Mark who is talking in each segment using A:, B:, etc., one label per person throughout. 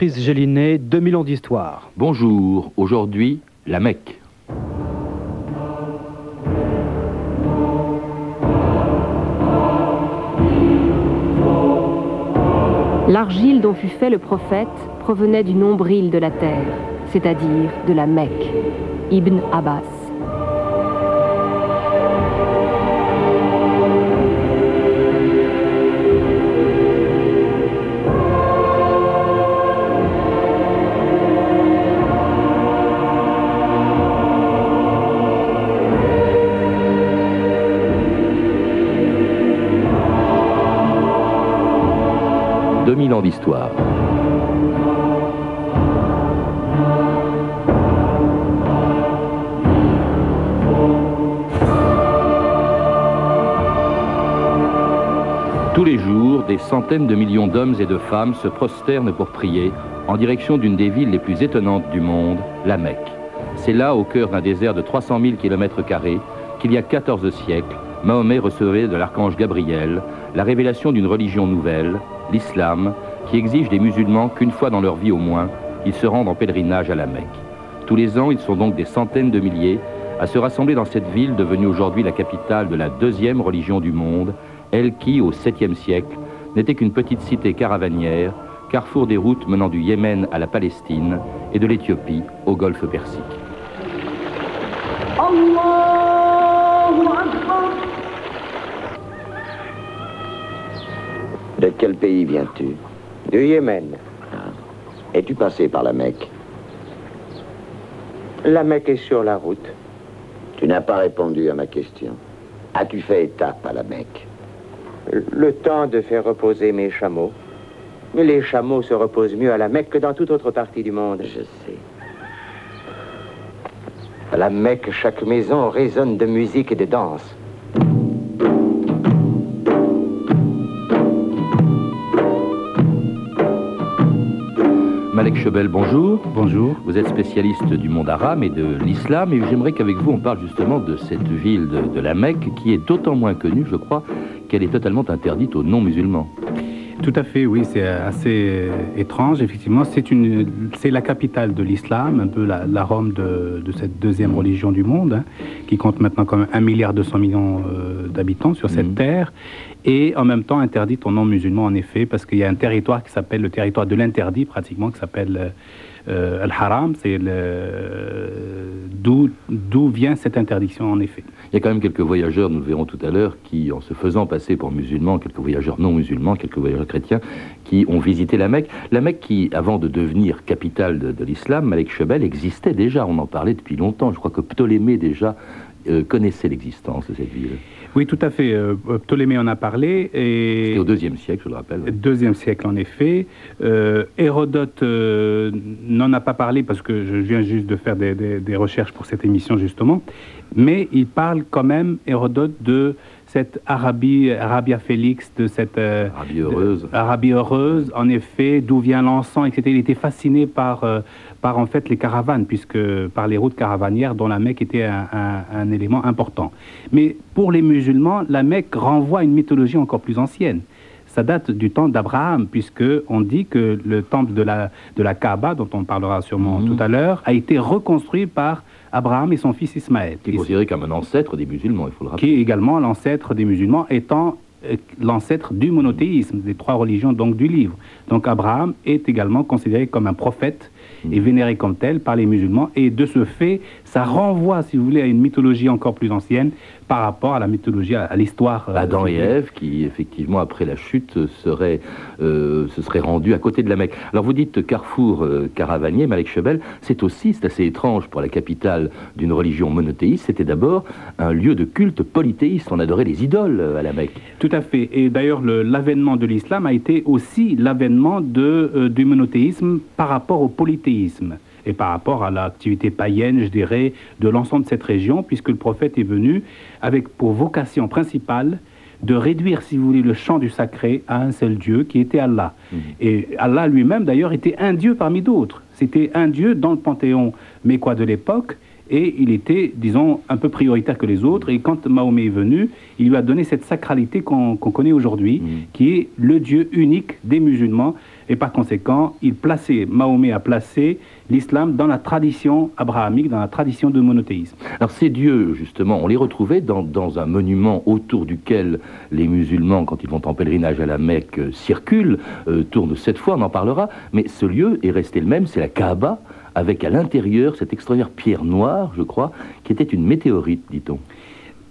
A: Chris Gélinet, 2000 ans d'histoire.
B: Bonjour, aujourd'hui, la Mecque.
C: L'argile dont fut fait le prophète provenait du nombril de la terre, c'est-à-dire de la Mecque. Ibn Abbas.
B: Tous les jours, des centaines de millions d'hommes et de femmes se prosternent pour prier en direction d'une des villes les plus étonnantes du monde, la Mecque. C'est là, au cœur d'un désert de 300 000 km, qu'il y a 14 siècles, Mahomet recevait de l'archange Gabriel la révélation d'une religion nouvelle, l'islam, qui exige des musulmans qu'une fois dans leur vie au moins, ils se rendent en pèlerinage à la Mecque. Tous les ans, ils sont donc des centaines de milliers à se rassembler dans cette ville devenue aujourd'hui la capitale de la deuxième religion du monde, elle qui, au 7e siècle, n'était qu'une petite cité caravanière, carrefour des routes menant du Yémen à la Palestine et de l'Éthiopie au golfe Persique.
D: De quel pays viens-tu?
E: Du Yémen.
D: Es-tu passé par la Mecque?
E: La Mecque est sur la route.
D: Tu n'as pas répondu à ma question. As-tu fait étape à la Mecque?
E: Le temps de faire reposer mes chameaux. Mais les chameaux se reposent mieux à la Mecque que dans toute autre partie du monde.
D: Je sais.
E: À la Mecque, chaque maison résonne de musique et de danse.
B: Chebel, bonjour.
A: Bonjour.
B: Vous êtes spécialiste du monde arabe et de l'islam, et j'aimerais qu'avec vous on parle justement de cette ville de, la Mecque qui est d'autant moins connue, je crois, qu'elle est totalement interdite aux non-musulmans.
A: Tout à fait, oui, c'est assez étrange. Effectivement, c'est une, c'est la capitale de l'islam, un peu la, Rome de, cette deuxième religion du monde, hein, qui compte maintenant comme un milliard 200 millions euh, d'habitants sur cette mmh. terre, et en même temps interdite aux non-musulmans, en effet, parce qu'il y a un territoire qui s'appelle le territoire de l'interdit, pratiquement, qui s'appelle euh, euh, Al-Haram, c'est d'où vient cette interdiction en effet.
B: Il y a quand même quelques voyageurs, nous le verrons tout à l'heure, qui, en se faisant passer pour musulmans, quelques voyageurs non musulmans, quelques voyageurs chrétiens, qui ont visité la Mecque. La Mecque qui, avant de devenir capitale de, l'islam, Malek Chebel, existait déjà, on en parlait depuis longtemps. Je crois que Ptolémée déjà euh, connaissait l'existence de cette ville.
A: Oui, tout à fait. Euh, Ptolémée en a parlé.
B: Et... C'était au deuxième siècle, je le rappelle.
A: Deuxième siècle, en effet. Euh, Hérodote euh, n'en a pas parlé parce que je viens juste de faire des, des, recherches pour cette émission, justement. Mais il parle quand même, Hérodote, de cette Arabie, Arabia Félix, de cette
B: Arabie heureuse.
A: Arabie heureuse, en effet, d'où vient l'encens, etc. Il était fasciné par par en fait les caravanes, puisque par les routes caravanières dont la Mecque était un, élément important. Mais pour les musulmans, la Mecque renvoie à une mythologie encore plus ancienne. Ça date du temps d'Abraham, puisque on dit que le temple de la, de la Kaaba, dont on parlera sûrement mhm. tout à l'heure, a été reconstruit par Abraham et son fils Ismaël.
B: Qui est considéré comme un ancêtre des musulmans, il faut le rappeler.
A: Qui est également l'ancêtre des musulmans, étant euh, l'ancêtre du monothéisme, des trois religions donc du livre. Donc Abraham est également considéré comme un prophète est vénéré comme tel par les musulmans. Et de ce fait, ça renvoie, si vous voulez, à une mythologie encore plus ancienne par rapport à la mythologie, à, l'histoire.
B: Euh, Adam et Ève, qui effectivement, après la chute, serait, euh, se seraient rendus à côté de la Mecque. Alors vous dites carrefour euh, caravanier, Malek Chebel, c'est aussi, c'est assez étrange pour la capitale d'une religion monothéiste, c'était d'abord un lieu de culte polythéiste. On adorait les idoles à la Mecque.
A: Tout à fait. Et d'ailleurs, l'avènement de l'islam a été aussi l'avènement du monothéisme par rapport au polythéisme et par rapport à l'activité païenne, je dirais, de l'ensemble de cette région, puisque le prophète est venu avec pour vocation principale de réduire, si vous voulez, le champ du sacré à un seul Dieu qui était Allah. Mmh. Et Allah lui-même, d'ailleurs, était un Dieu parmi d'autres. C'était un Dieu dans le panthéon mécois de l'époque, et il était, disons, un peu prioritaire que les autres. Et quand Mahomet est venu, il lui a donné cette sacralité qu'on connaît aujourd'hui, mmh. qui est le Dieu unique des musulmans, et par conséquent, il plaçait, Mahomet a placé l'islam dans la tradition abrahamique, dans la tradition du monothéisme.
B: Alors ces dieux, justement, on les retrouvait dans, un monument autour duquel les musulmans, quand ils vont en pèlerinage à la Mecque, circulent, euh, tournent cette fois, on en parlera, mais ce lieu est resté le même, c'est la Kaaba, avec à l'intérieur cette extraordinaire pierre noire, je crois, qui était une météorite, dit-on.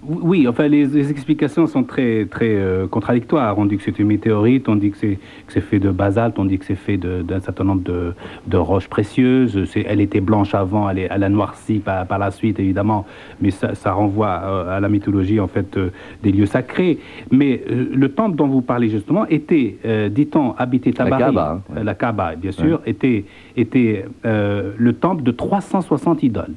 A: Oui, enfin, les, explications sont très, très euh, contradictoires. On dit que c'est une météorite, on dit que c'est fait de basalte, on dit que c'est fait d'un certain nombre de, de roches précieuses. Elle était blanche avant, elle, est, elle a noirci par, par, la suite, évidemment, mais ça, ça renvoie euh, à la mythologie, en fait, euh, des lieux sacrés. Mais le temple dont vous parlez, justement, était, dit-on, habité Tabari. La Kaaba. Hein, la Kaaba, bien sûr, était, était le temple de 360 idoles.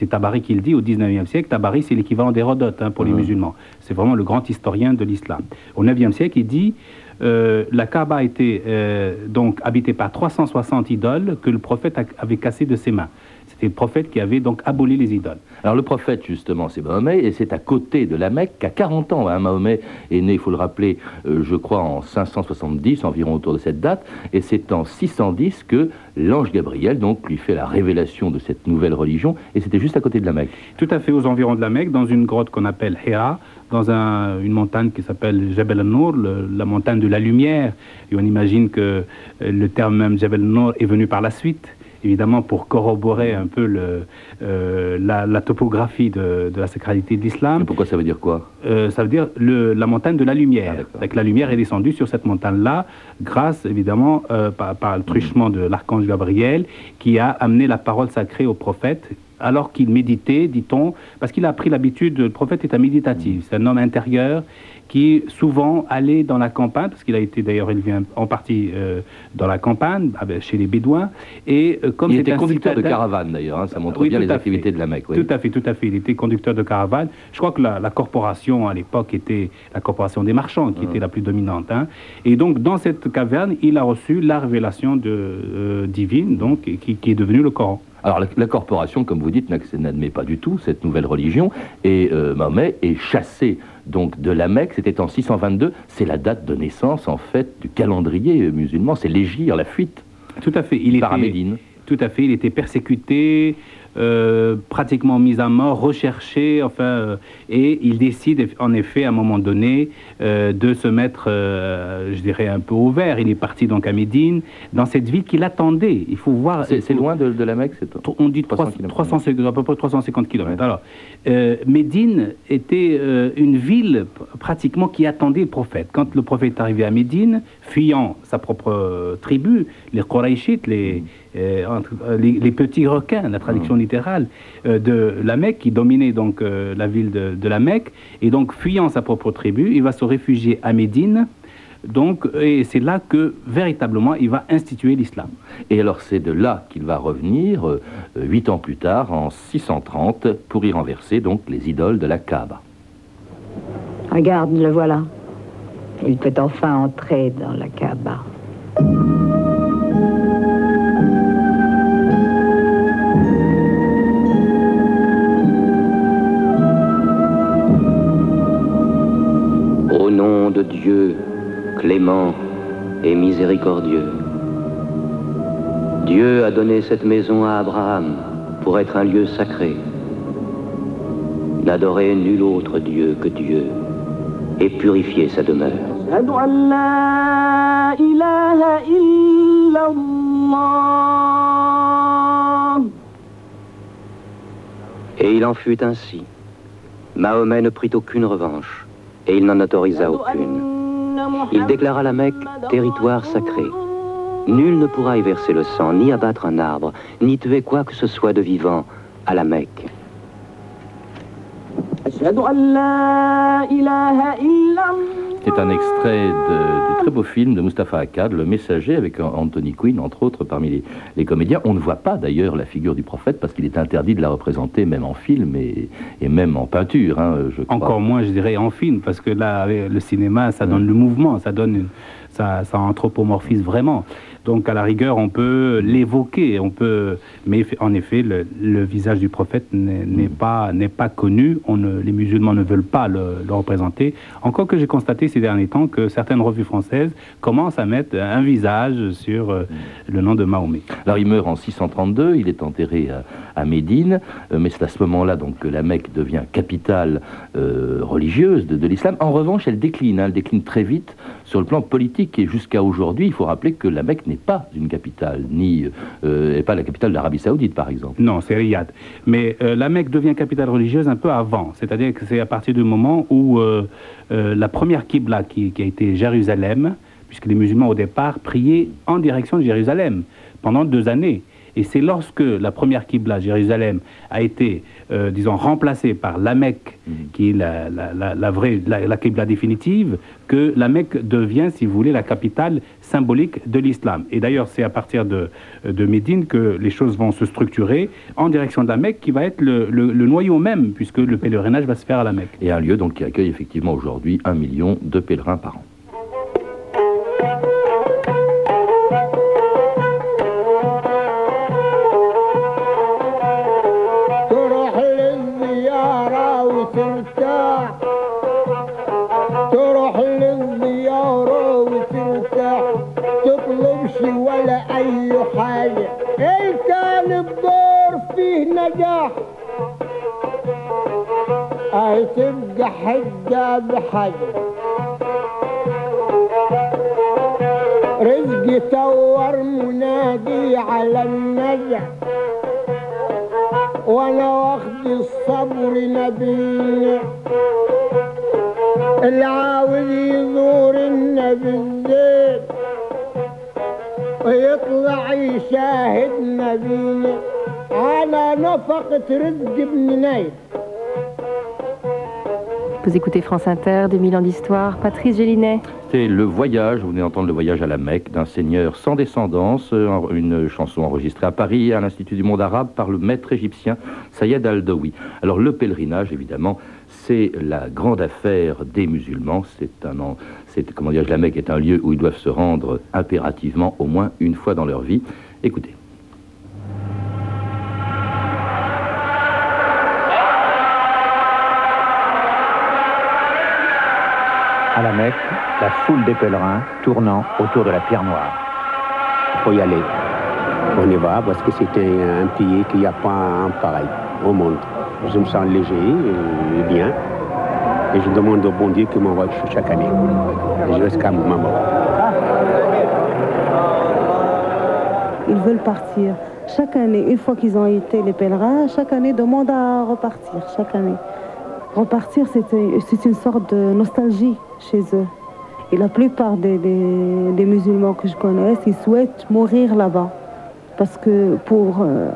A: C'est Tabari qui le dit au 19e siècle. Tabari, c'est l'équivalent d'Hérodote hein, pour les musulmans. C'est vraiment le grand historien de l'islam. Au 9e siècle, il dit euh, la Kaaba était euh, donc habitée par 360 idoles que le prophète avait cassées de ses mains. C'était le prophète qui avait donc aboli les idoles.
B: Alors le prophète, justement, c'est Mahomet, et c'est à côté de la Mecque qu'à 40 ans. Hein, Mahomet est né, il faut le rappeler, euh, je crois, en 570, environ autour de cette date, et c'est en 610 que l'ange Gabriel, donc, lui fait la révélation de cette nouvelle religion, et c'était juste à côté de la Mecque.
A: Tout à fait, aux environs de la Mecque, dans une grotte qu'on appelle Hira, dans une montagne qui s'appelle Jebel Nour, la montagne de la lumière, et on imagine que euh, le terme même Jebel Nour est venu par la suite évidemment pour corroborer un peu le, euh, la, topographie de, la sacralité de l'islam.
B: Pourquoi ça veut dire quoi?
A: Euh, Ça veut dire le, la montagne de la lumière. Ah, la lumière est descendue sur cette montagne-là grâce évidemment euh, par, le truchement de l'archange Gabriel qui a amené la parole sacrée au prophète alors qu'il méditait, dit-on, parce qu'il a pris l'habitude, le prophète est un méditatif, c'est un homme intérieur qui souvent allait dans la campagne, parce qu'il a été d'ailleurs élevé en partie euh, dans la campagne, chez les Bédouins.
B: Et euh, comme il était conducteur de caravane d'ailleurs, hein, ça montre bien les activités de la Mecque.
A: Tout à fait, tout à fait. Il était conducteur de caravane. Je crois que la, corporation à l'époque était la corporation des marchands qui mmh. était la plus dominante. Hein. Et donc dans cette caverne, il a reçu la révélation de, euh, divine, donc qui, qui est devenue le Coran.
B: Alors la, corporation, comme vous dites, n'admet pas du tout cette nouvelle religion, et euh, Mahomet est chassé donc de la Mecque, c'était en 622, c'est la date de naissance en fait du calendrier musulman, c'est l'égir, la fuite.
A: Tout à fait, il
B: par.
A: Tout à fait, il était persécuté, euh, pratiquement mis à mort, recherché, enfin, euh, et il décide en effet à un moment donné euh, de se mettre, je dirais, un peu au vert. Il est parti donc à Médine, dans cette ville qu'il attendait. Il faut voir.
B: C'est loin de, la Mecque,
A: On dit 300 à peu près 350 km. Alors, Médine était une ville pratiquement qui attendait le prophète. Quand le prophète est arrivé à Médine, fuyant sa propre tribu, les Quraishites, les, les, petits requins, la traduction littérale euh, de la Mecque, qui dominait donc euh, la ville de, la Mecque, et donc fuyant sa propre tribu, il va se réfugier à Médine. Donc, et c'est là que véritablement il va instituer l'islam.
B: Et alors c'est de là qu'il va revenir euh, huit ans plus tard, en 630, pour y renverser donc les idoles de la Kaaba.
F: Regarde, le voilà. Il peut enfin entrer dans la Kaaba.
D: Dieu, clément et miséricordieux. Dieu a donné cette maison à Abraham pour être un lieu sacré. N'adorez nul autre Dieu que Dieu et purifiez sa demeure. Et il en fut ainsi. Mahomet ne prit aucune revanche et il n'en autorisa aucune. Il déclara la Mecque territoire sacré. Nul ne pourra y verser le sang, ni abattre un arbre, ni tuer quoi que ce soit de vivant à la Mecque.
B: C'est un extrait du très beau film de Mustapha Akkad, Le Messager, avec Anthony Quinn, entre autres, parmi les, comédiens. On ne voit pas d'ailleurs la figure du prophète parce qu'il est interdit de la représenter même en film et, même en peinture. Hein,
A: Encore moins, je dirais, en film, parce que là, le cinéma, ça donne le mouvement, ça donne ça anthropomorphise vraiment. Donc à la rigueur, on peut l'évoquer, on peut, mais en effet, le, visage du prophète n'est pas n'est pas connu. On ne, les musulmans ne veulent pas le, représenter. Encore que j'ai constaté ces derniers temps que certaines revues françaises commencent à mettre un visage sur euh, le nom de Mahomet.
B: Alors il meurt en 632, il est enterré à, Médine, euh, mais c'est à ce moment-là donc que la Mecque devient capitale euh, religieuse de, l'islam. En revanche, elle décline, hein, elle décline très vite sur le plan politique et jusqu'à aujourd'hui, il faut rappeler que la Mecque n'est pas une capitale, ni euh, pas la capitale d'Arabie Saoudite, par exemple.
A: Non, c'est Riyad. Mais euh, la Mecque devient capitale religieuse un peu avant, c'est-à-dire que c'est à partir du moment où euh, la première Qibla qui, qui, a été Jérusalem, puisque les musulmans au départ priaient en direction de Jérusalem pendant deux années. Et c'est lorsque la première Qibla, Jérusalem, a été, euh, disons, remplacée par la Mecque, mhm. qui est la, vraie, la, Qibla définitive, que la Mecque devient, si vous voulez, la capitale symbolique de l'islam. Et d'ailleurs, c'est à partir de, de Médine que les choses vont se structurer en direction de la Mecque, qui va être le, noyau même, puisque le pèlerinage va se faire à la Mecque.
B: Et un lieu donc qui accueille effectivement aujourd'hui un million de pèlerins par an.
G: حجة بحجة رزقي تور منادي على النجح وأنا واخد الصبر نبينا. العاوز يزور النبي الزين ويطلع يشاهد نبينا.
C: Vous écoutez France Inter, 2000 ans d'histoire. Patrice Gélinet.
B: C'est le voyage, vous venez d'entendre le voyage à la Mecque d'un seigneur sans descendance, une chanson enregistrée à Paris à l'Institut du monde arabe par le maître égyptien Sayed Al-Dawi. Alors le pèlerinage, évidemment, c'est la grande affaire des musulmans. C'est un, c'est la Mecque est un lieu où ils doivent se rendre impérativement au moins une fois dans leur vie. Écoutez.
H: La Mecque, la foule des pèlerins tournant autour de la pierre noire.
I: Il faut y aller. On y va parce que c'est un, pays qu'il n'y a pas un pareil au monde. Je me sens léger et bien. Et je demande au bon Dieu qu'il m'envoie chaque année. Et je jusqu'à ma mort.
J: Ils veulent partir. Chaque année, une fois qu'ils ont été les pèlerins, chaque année demandent à repartir, chaque année. Repartir, c'est une sorte de nostalgie chez eux. Et la plupart des, musulmans que je connais, ils souhaitent mourir là-bas. Parce que pour... Euh,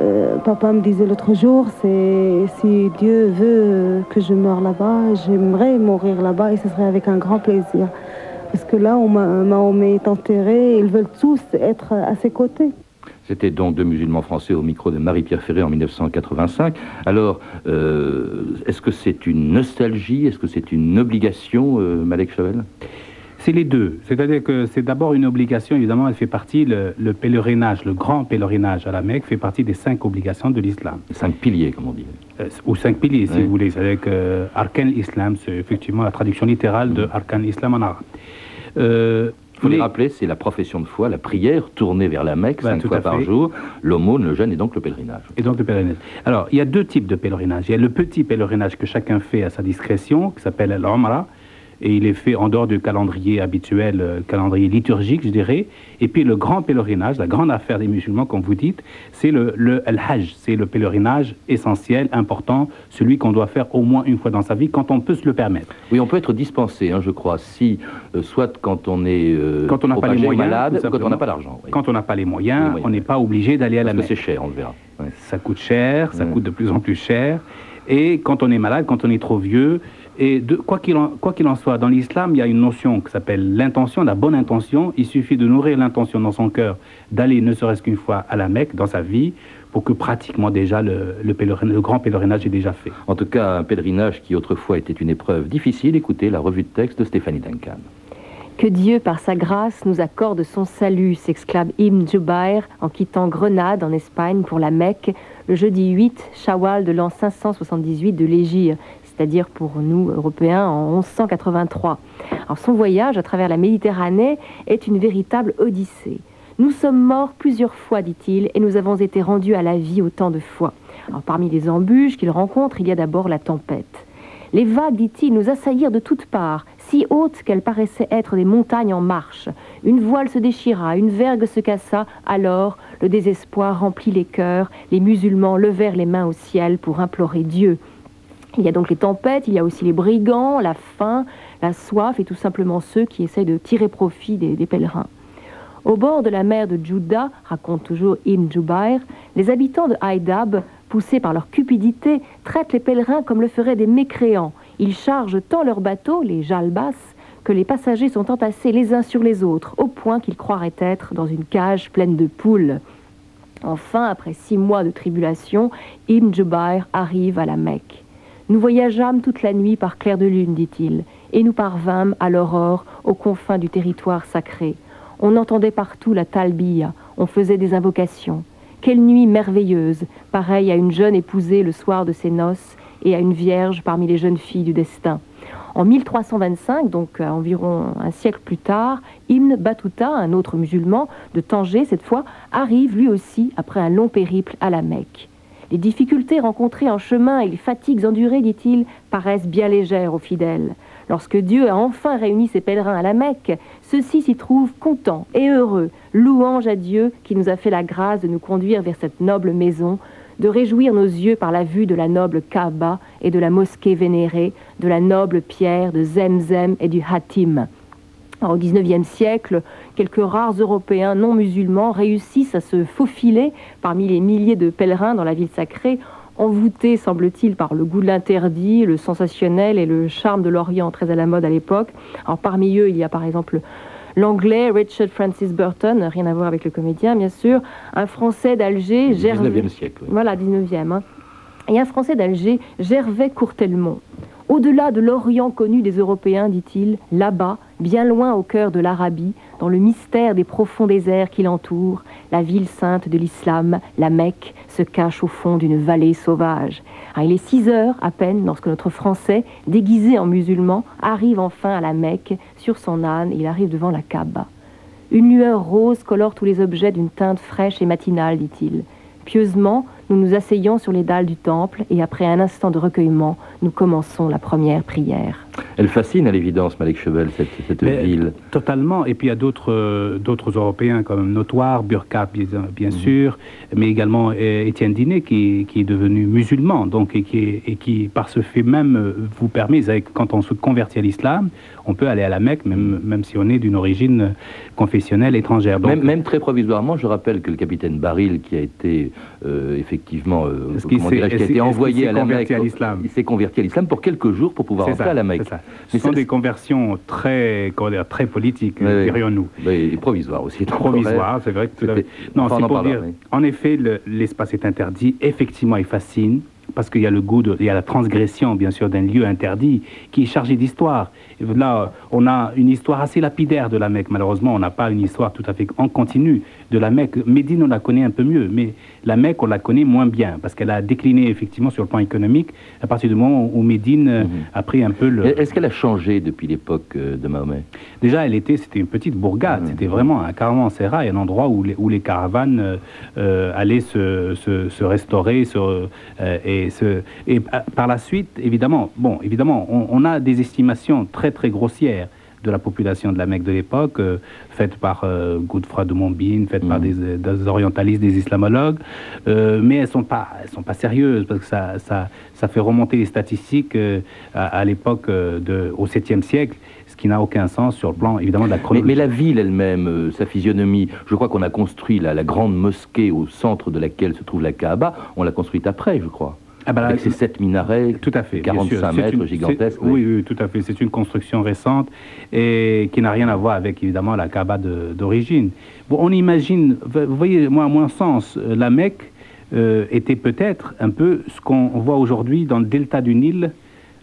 J: euh, papa me disait l'autre jour, si Dieu veut que je meure là-bas, j'aimerais mourir là-bas et ce serait avec un grand plaisir. Parce que là où Mahomet est enterré, ils veulent tous être à ses côtés.
B: C'était donc deux musulmans français au micro de Marie-Pierre Ferré en 1985. Alors, euh, est-ce que c'est une nostalgie? Est-ce que c'est une obligation, euh, Malek Chavel?
A: C'est les deux. C'est-à-dire que c'est d'abord une obligation, évidemment, elle fait partie, le, pèlerinage, le grand pèlerinage à la Mecque fait partie des cinq obligations de l'islam.
B: Cinq piliers, comme on dit.
A: Euh, ou cinq piliers, si vous voulez. C'est-à-dire que Arkan l'islam, c'est effectivement la traduction littérale de Arkan l'islam en arabe.
B: Euh, faut les rappeler, c'est la profession de foi, la prière tournée vers la Mecque ben, cinq fois par jour, l'aumône, le jeûne et donc le pèlerinage.
A: Et donc le pèlerinage. Alors, il y a deux types de pèlerinage. Il y a le petit pèlerinage que chacun fait à sa discrétion, qui s'appelle l'Omra, et il est fait en dehors du calendrier habituel, euh, calendrier liturgique, je dirais. Et puis le grand pèlerinage, la grande affaire des musulmans, comme vous dites, c'est le, le hajj c'est le pèlerinage essentiel, important, celui qu'on doit faire au moins une fois dans sa vie, quand on peut se le permettre.
B: Oui, on peut être dispensé, hein, je crois, si, euh, soit quand on est
A: euh, quand on n'a pas les moyens,
B: malade, quand on n'a pas l'argent.
A: Quand on n'a pas les moyens, on n'est pas obligé d'aller à la
B: que c'est cher, on le verra.
A: Ça coûte cher, ça coûte de plus en plus cher. Et quand on est malade, quand on est trop vieux, et de, quoi qu'il en, en, soit, dans l'islam, il y a une notion qui s'appelle l'intention, la bonne intention. Il suffit de nourrir l'intention dans son cœur, d'aller ne serait-ce qu'une fois à la Mecque dans sa vie, pour que pratiquement déjà le, le, grand pèlerinage est déjà fait.
B: En tout cas, un pèlerinage qui autrefois était une épreuve difficile. Écoutez la revue de texte de Stéphanie Duncan.
C: Que Dieu, par sa grâce, nous accorde son salut, s'exclame Ibn Jubair en quittant Grenade, en Espagne, pour la Mecque, le jeudi 8 Shawwal de l'an 578 de l'Égypte, c'est-à-dire pour nous, Européens, en 1183. Alors, son voyage à travers la Méditerranée est une véritable odyssée. Nous sommes morts plusieurs fois, dit-il, et nous avons été rendus à la vie autant de fois. Parmi les embûches qu'il rencontre, il y a d'abord la tempête. Les vagues, dit-il, nous assaillirent de toutes parts, si hautes qu'elles paraissaient être des montagnes en marche. Une voile se déchira, une vergue se cassa, alors le désespoir remplit les cœurs, les musulmans levèrent les mains au ciel pour implorer Dieu. Il y a donc les tempêtes, il y a aussi les brigands, la faim, la soif et tout simplement ceux qui essayent de tirer profit des, des pèlerins. Au bord de la mer de Juda, raconte toujours Ibn Jubair, les habitants de Haïdab, poussés par leur cupidité, traitent les pèlerins comme le feraient des mécréants. Ils chargent tant leurs bateaux, les jalbas, que les passagers sont entassés les uns sur les autres, au point qu'ils croiraient être dans une cage pleine de poules. Enfin, après six mois de tribulation, Ibn Jubair arrive à la Mecque. Nous voyageâmes toute la nuit par clair de lune, dit-il, et nous parvînmes à l'aurore aux confins du territoire sacré. On entendait partout la talbiya, on faisait des invocations. Quelle nuit merveilleuse, pareille à une jeune épousée le soir de ses noces et à une vierge parmi les jeunes filles du destin. En 1325, donc euh, environ un siècle plus tard, Ibn Battuta, un autre musulman de Tanger cette fois, arrive lui aussi après un long périple à la Mecque. Les difficultés rencontrées en chemin et les fatigues endurées, dit-il, paraissent bien légères aux fidèles. Lorsque Dieu a enfin réuni ses pèlerins à la Mecque, ceux-ci s'y trouvent contents et heureux, louange à Dieu qui nous a fait la grâce de nous conduire vers cette noble maison, de réjouir nos yeux par la vue de la noble Kaaba et de la mosquée vénérée, de la noble pierre de Zemzem et du Hatim. Au XIXe siècle, quelques rares Européens non musulmans réussissent à se faufiler parmi les milliers de pèlerins dans la ville sacrée, envoûtés, semble-t-il, par le goût de l'interdit, le sensationnel et le charme de l'Orient très à la mode à l'époque. Alors parmi eux, il y a par exemple l'anglais Richard Francis Burton, rien à voir avec le comédien bien sûr, un français d'Alger,
B: Gervais... 19e siècle. Oui.
C: Voilà, 19e. Hein. Et un français d'Alger, Gervais Courtelmont. Au-delà de l'Orient connu des Européens, dit-il, là-bas, bien loin au cœur de l'Arabie, dans le mystère des profonds déserts qui l'entourent, la ville sainte de l'islam, la Mecque, se cache au fond d'une vallée sauvage. Alors, il est 6 heures à peine lorsque notre Français, déguisé en musulman, arrive enfin à la Mecque. Sur son âne, il arrive devant la Kaaba. Une lueur rose colore tous les objets d'une teinte fraîche et matinale, dit-il. Pieusement, nous nous asseyons sur les dalles du temple et après un instant de recueillement, nous commençons la première prière.
B: Elle fascine à l'évidence, Malek Chevel, cette, cette
A: Mais,
B: ville.
A: Totalement. Et puis il y a d'autres euh, d'autres Européens quand même notoires, Burkhardt bien, bien
B: Mhm.
A: sûr, mais également euh, Étienne Dinet qui, qui est devenu musulman, donc et qui, et qui par ce fait même euh, vous permet, quand on se convertit à l'islam, on peut aller à la Mecque même, même si on est d'une origine euh, confessionnelle étrangère. Donc,
B: Même, même très provisoirement, je rappelle que le capitaine Baril, qui a été euh, effectivement, euh,
A: s'est-
B: dirais-je, qui a été envoyé à la Mecque,
A: à
B: il s'est converti à l'islam pour quelques jours pour pouvoir
A: c'est
B: entrer
A: ça,
B: à la Mecque. Mais
A: Ce sont des conversions très, dire, très politiques,
B: Oui,
A: dirions-nous.
B: Mais provisoire aussi.
A: provisoire, c'est vrai que tout à fait.
B: C'était-
A: Non,
B: enfin,
A: c'est pour dire,
B: oui.
A: en effet, le- l'espace est interdit. Effectivement, il fascine parce qu'il y a le goût, de, il y a la transgression, bien sûr, d'un lieu interdit qui est chargé d'histoire. Et Là, on a une histoire assez lapidaire de la Mecque. Malheureusement, on n'a pas une histoire tout à fait en continu de la Mecque. Médine, on la connaît un peu mieux, mais la Mecque, on la connaît moins bien parce qu'elle a décliné effectivement sur le plan économique à partir du moment où Médine euh, a pris un peu le.
B: Est-ce qu'elle a changé depuis l'époque euh, de Mahomet?
A: Déjà, elle était, c'était une petite bourgade. C'était vraiment un caravansérail, un endroit où les, où les caravanes euh, allaient se, se- se restaurer, se, euh, et, se, et par la suite, évidemment, bon, évidemment, on, on a des estimations très très grossières de la population de la Mecque de l'époque, euh, faites par euh, Godefroy de Montbine, faites par des, des orientalistes, des islamologues, euh, mais elles sont pas, elles sont pas sérieuses parce que ça, ça, ça fait remonter les statistiques euh, à, à l'époque euh, au 7e siècle, ce qui n'a aucun sens sur le plan évidemment de la
B: mais,
A: chronologie.
B: mais la ville elle-même, euh, sa physionomie, je crois qu'on a construit la, la grande mosquée au centre de laquelle se trouve la Kaaba, on l'a construite après, je crois.
A: Ah bah là,
B: Avec ses sept minarets,
A: Tout à fait. bien
B: 45
A: sûr. C'est
B: mètres,
A: une-
B: gigantesques.
A: Oui, oui, tout à fait. C'est une construction récente et qui n'a rien à voir avec évidemment la Kaaba d'origine. Bon, on imagine, vous voyez, moi, à mon sens, euh, la Mecque euh, était peut-être un peu ce qu'on voit aujourd'hui dans le delta du Nil,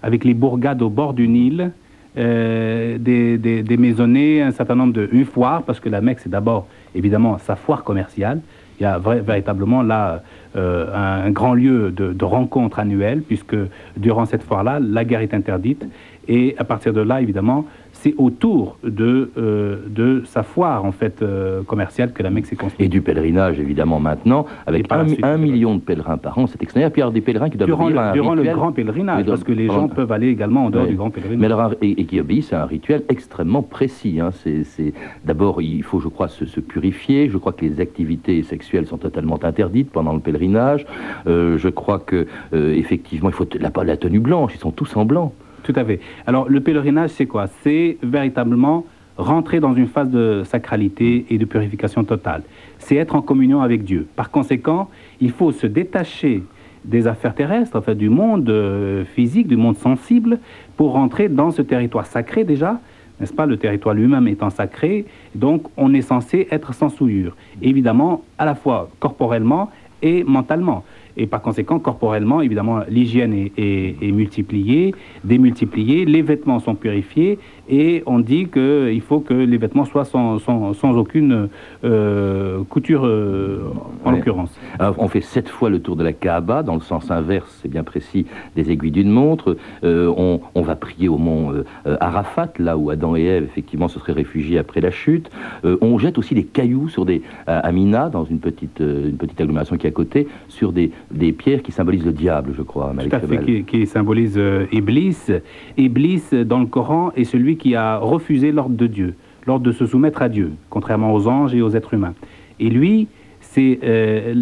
A: avec les bourgades au bord du Nil, euh, des, des, des maisonnées, un certain nombre de... Une foire, parce que la Mecque, c'est d'abord, évidemment, sa foire commerciale. Il y a véritablement là euh, un, un grand lieu de, de rencontre annuelle, puisque durant cette foire-là, la guerre est interdite. Et à partir de là, évidemment, c'est autour de, euh, de sa foire, en fait, euh, commerciale que la Mecque s'est construite.
B: Et du pèlerinage, évidemment, maintenant, avec un,
A: suite,
B: un million de pèlerins par an, c'est extraordinaire. Puis il y a des pèlerins qui doivent
A: Durant, le,
B: un
A: durant le
B: rituel.
A: grand pèlerinage, parce que les
B: pendant-
A: gens peuvent aller également en dehors
B: Ouais.
A: du grand pèlerinage.
B: Mais alors, et, et qui obéissent à un rituel extrêmement précis. hein. C'est, D'abord, il faut, je crois, se, se purifier. Je crois que les activités sexuelles sont totalement interdites pendant le pèlerinage. Euh, je crois que, euh, effectivement, il faut la tenue blanche. Ils sont tous en blanc.
A: Tout à fait. Alors, le pèlerinage, c'est quoi? C'est véritablement rentrer dans une phase de sacralité et de purification totale. C'est être en communion avec Dieu. Par conséquent, il faut se détacher des affaires terrestres, du monde euh, physique, du monde sensible, pour rentrer dans ce territoire sacré déjà, n'est-ce pas? Le territoire lui-même étant sacré, donc on est censé être sans souillure. Évidemment, à la fois corporellement et mentalement. Et par conséquent, corporellement, évidemment, l'hygiène est, multipliée, démultipliée, les vêtements sont purifiés, et on dit qu'il faut que les vêtements soient sans, sans- sans aucune euh, couture, euh, en
B: Ouais.
A: l'occurrence.
B: On fait sept fois le tour de la Kaaba, dans le sens inverse, c'est bien précis, des aiguilles d'une montre. Euh, on, on va prier au mont Arafat, là où Adam et Ève, effectivement, se seraient réfugiés après la chute. On jette aussi des cailloux sur des, à, à Mina, dans une petite, une petite agglomération qui est à côté, sur des, des pierres qui symbolisent le diable, je crois, Malik
A: Tout à fait, qui, qui symbolise Iblis. Iblis, dans le Coran, est celui qui a refusé l'ordre de Dieu, l'ordre de se soumettre à Dieu, contrairement aux anges et aux êtres humains. Et lui, c'est euh,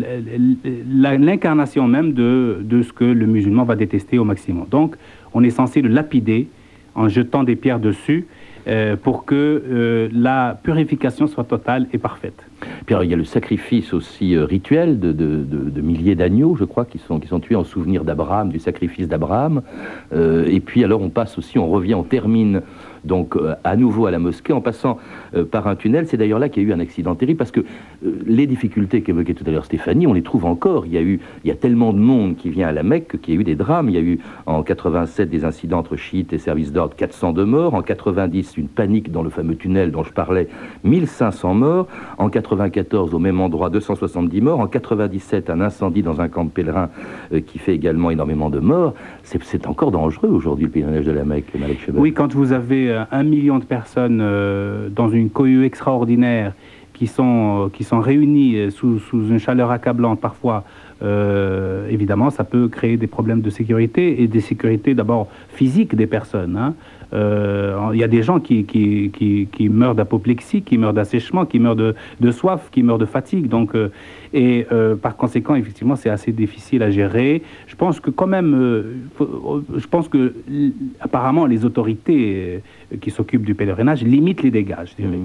A: l'incarnation même de, de ce que le musulman va détester au maximum. Donc, on est censé le lapider en jetant des pierres dessus euh, pour que euh, la purification soit totale et parfaite.
B: Puis il y a le sacrifice aussi rituel de, de- de- de milliers d'agneaux, je crois, qui sont, qui sont tués en souvenir d'Abraham, du sacrifice d'Abraham. Et puis alors on passe aussi, on revient, on termine donc euh, à nouveau à la mosquée en passant par un tunnel. C'est d'ailleurs là qu'il y a eu un accident terrible parce que euh, les difficultés qu'évoquait tout à l'heure Stéphanie, on les trouve encore. Il y a eu, il y a tellement de monde qui vient à la Mecque qu'il y a eu des drames. Il y a eu en 87 des incidents entre chiites et services d'ordre, 402 morts. En 90 une panique dans le fameux tunnel dont je parlais, 1500 morts. En 94 au même endroit 270 morts. En 97 un incendie dans un camp de pèlerins euh, qui fait également énormément de morts. C'est encore dangereux aujourd'hui le pèlerinage de la Mecque.
A: Oui, quand vous avez euh, un million de personnes euh, dans une cohue extraordinaire qui sont, euh, qui sont réunies euh, sous, sous une chaleur accablante parfois, euh, évidemment, ça peut créer des problèmes de sécurité et des sécurités d'abord physiques des personnes. hein. Il y a des gens qui, meurent d'apoplexie, qui meurent d'assèchement, qui meurent de, soif, qui meurent de fatigue. Donc, et euh, par conséquent, effectivement, c'est assez difficile à gérer. Je pense que quand même, euh, faut- je pense que apparemment les autorités euh, qui s'occupent du pèlerinage limitent les dégâts. je dirais.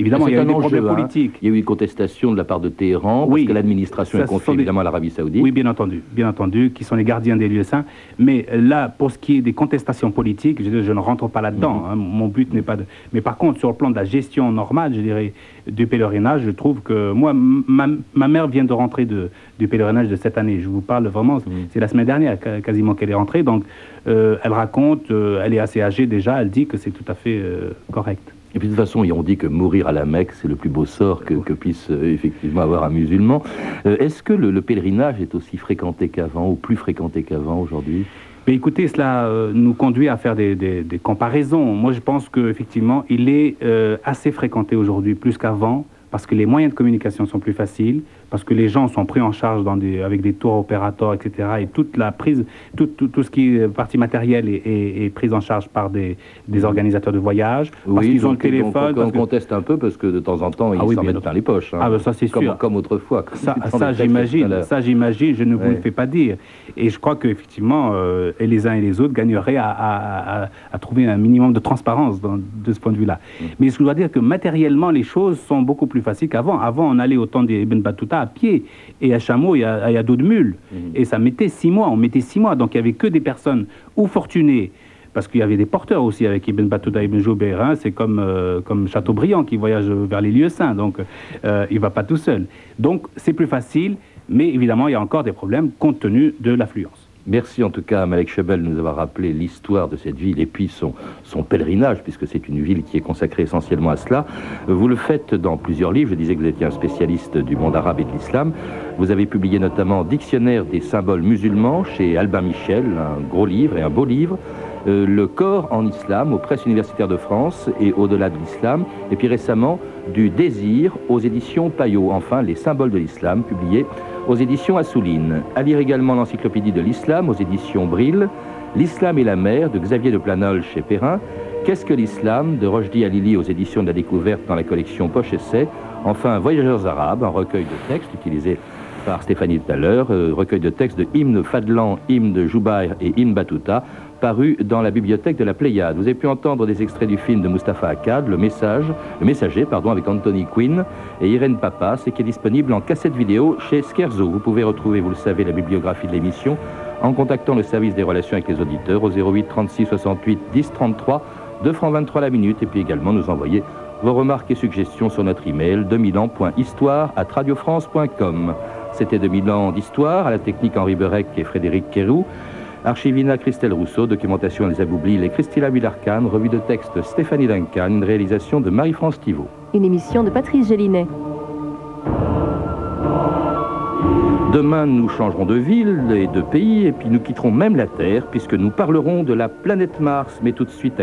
A: Évidemment, il y a eu des
B: enjeu,
A: problèmes
B: hein.
A: politiques.
B: Il y a eu une contestation de la part de Téhéran,
A: Oui.
B: parce que l'administration est confiée
A: des-
B: évidemment à l'Arabie Saoudite.
A: Oui, bien entendu, bien entendu, qui sont les gardiens des lieux saints. Mais là, pour ce qui est des contestations politiques, je, je ne rentre pas là-dedans.
B: Mhm.
A: hein. Mon but n'est pas de. Mais par contre, sur le plan de la gestion normale, je dirais, du pèlerinage, je trouve que moi, ma, ma mère vient de rentrer de, du pèlerinage de cette année. Je vous parle vraiment, c'est la semaine dernière quasiment qu'elle est rentrée. Donc, euh, elle raconte, euh, elle est assez âgée déjà, elle dit que c'est tout à fait euh, correct.
B: Et puis de toute façon, on dit que mourir à la Mecque, c'est le plus beau sort que, que puisse effectivement avoir un musulman. Est-ce que le, le pèlerinage est aussi fréquenté qu'avant, ou plus fréquenté qu'avant aujourd'hui?
A: Mais écoutez, cela euh, nous conduit à faire des, comparaisons. Moi, je pense qu'effectivement, il est euh, assez fréquenté aujourd'hui, plus qu'avant, parce que les moyens de communication sont plus faciles, parce que les gens sont pris en charge dans des, avec des tours opérateurs, etc. Et toute la prise, tout, tout, tout ce qui est partie matérielle est, est, est prise en charge par des, des organisateurs de voyage, parce qu'ils ont le téléphone.
B: on
A: que-
B: conteste un peu parce que de temps en temps, ils
A: Ah oui,
B: s'en mettent plein les poches. hein.
A: Ah, ben ça, c'est
B: comme,
A: sûr.
B: Comme autrefois.
A: Ça,
B: Dans
A: j'imagine, ça j'imagine, je ne vous le fais pas dire. Et je crois qu'effectivement, euh, et les uns et les autres gagneraient à, à- à- à trouver un minimum de transparence dans- de ce point de vue-là.
B: Mm.
A: Mais je dois dire que matériellement, les choses sont beaucoup plus faciles qu'avant. Avant, on allait au temps des Ibn Battuta à pied et à chameau et à, et à dos de mule.
B: Mm.
A: Et ça mettait six mois, on mettait six mois. Donc il n'y avait que des personnes ou fortunées, parce qu'il y avait des porteurs aussi avec Ibn Battuta, Ibn Joubert. hein. C'est comme, euh, comme Chateaubriand qui voyage vers les lieux saints. Donc euh, il ne va pas tout seul. Donc c'est plus facile, mais évidemment, il y a encore des problèmes compte tenu de l'affluence.
B: Merci en tout cas à Malek Chebel de nous avoir rappelé l'histoire de cette ville et puis son, pèlerinage, puisque c'est une ville qui est consacrée essentiellement à cela. Vous le faites dans plusieurs livres. Je disais que vous étiez un spécialiste du monde arabe et de l'islam. Vous avez publié notamment Dictionnaire des symboles musulmans chez Albin Michel, un gros livre et un beau livre. Euh, le corps en islam aux presses universitaires de France et au-delà de l'islam, et puis récemment du désir aux éditions Payot, enfin les symboles de l'islam, publiés aux éditions Assouline. À lire également l'encyclopédie de l'islam aux éditions Brill, L'islam et la mer de Xavier de Planol chez Perrin, Qu'est-ce que l'islam de Rojdi Alili aux éditions de la découverte dans la collection Poche Essai, enfin Voyageurs arabes, un recueil de textes utilisé par Stéphanie tout à l'heure, euh, recueil de textes de hymne Fadlan, hymne de et hymne Batouta, paru dans la bibliothèque de la Pléiade. Vous avez pu entendre des extraits du film de Mustapha Akkad, Le Message, Le Messager, pardon, avec Anthony Quinn et Irène Papas, et qui est disponible en cassette vidéo chez Scherzo. Vous pouvez retrouver, vous le savez, la bibliographie de l'émission en contactant le service des relations avec les auditeurs au 08 36 68 10 33, 2 francs 23 la minute, et puis également nous envoyer vos remarques et suggestions sur notre email 2000ans.histoire à radiofrance.com. C'était 2000 ans d'histoire, à la technique Henri Berec et Frédéric Quérou. Archivina Christelle Rousseau, documentation Elisa Boublil et Christina Villarcan, revue de texte Stéphanie Duncan, une réalisation de Marie-France Thivault.
C: Une émission de Patrice Gélinet.
B: Demain, nous changerons de ville et de pays, et puis nous quitterons même la Terre, puisque nous parlerons de la planète Mars, mais tout de suite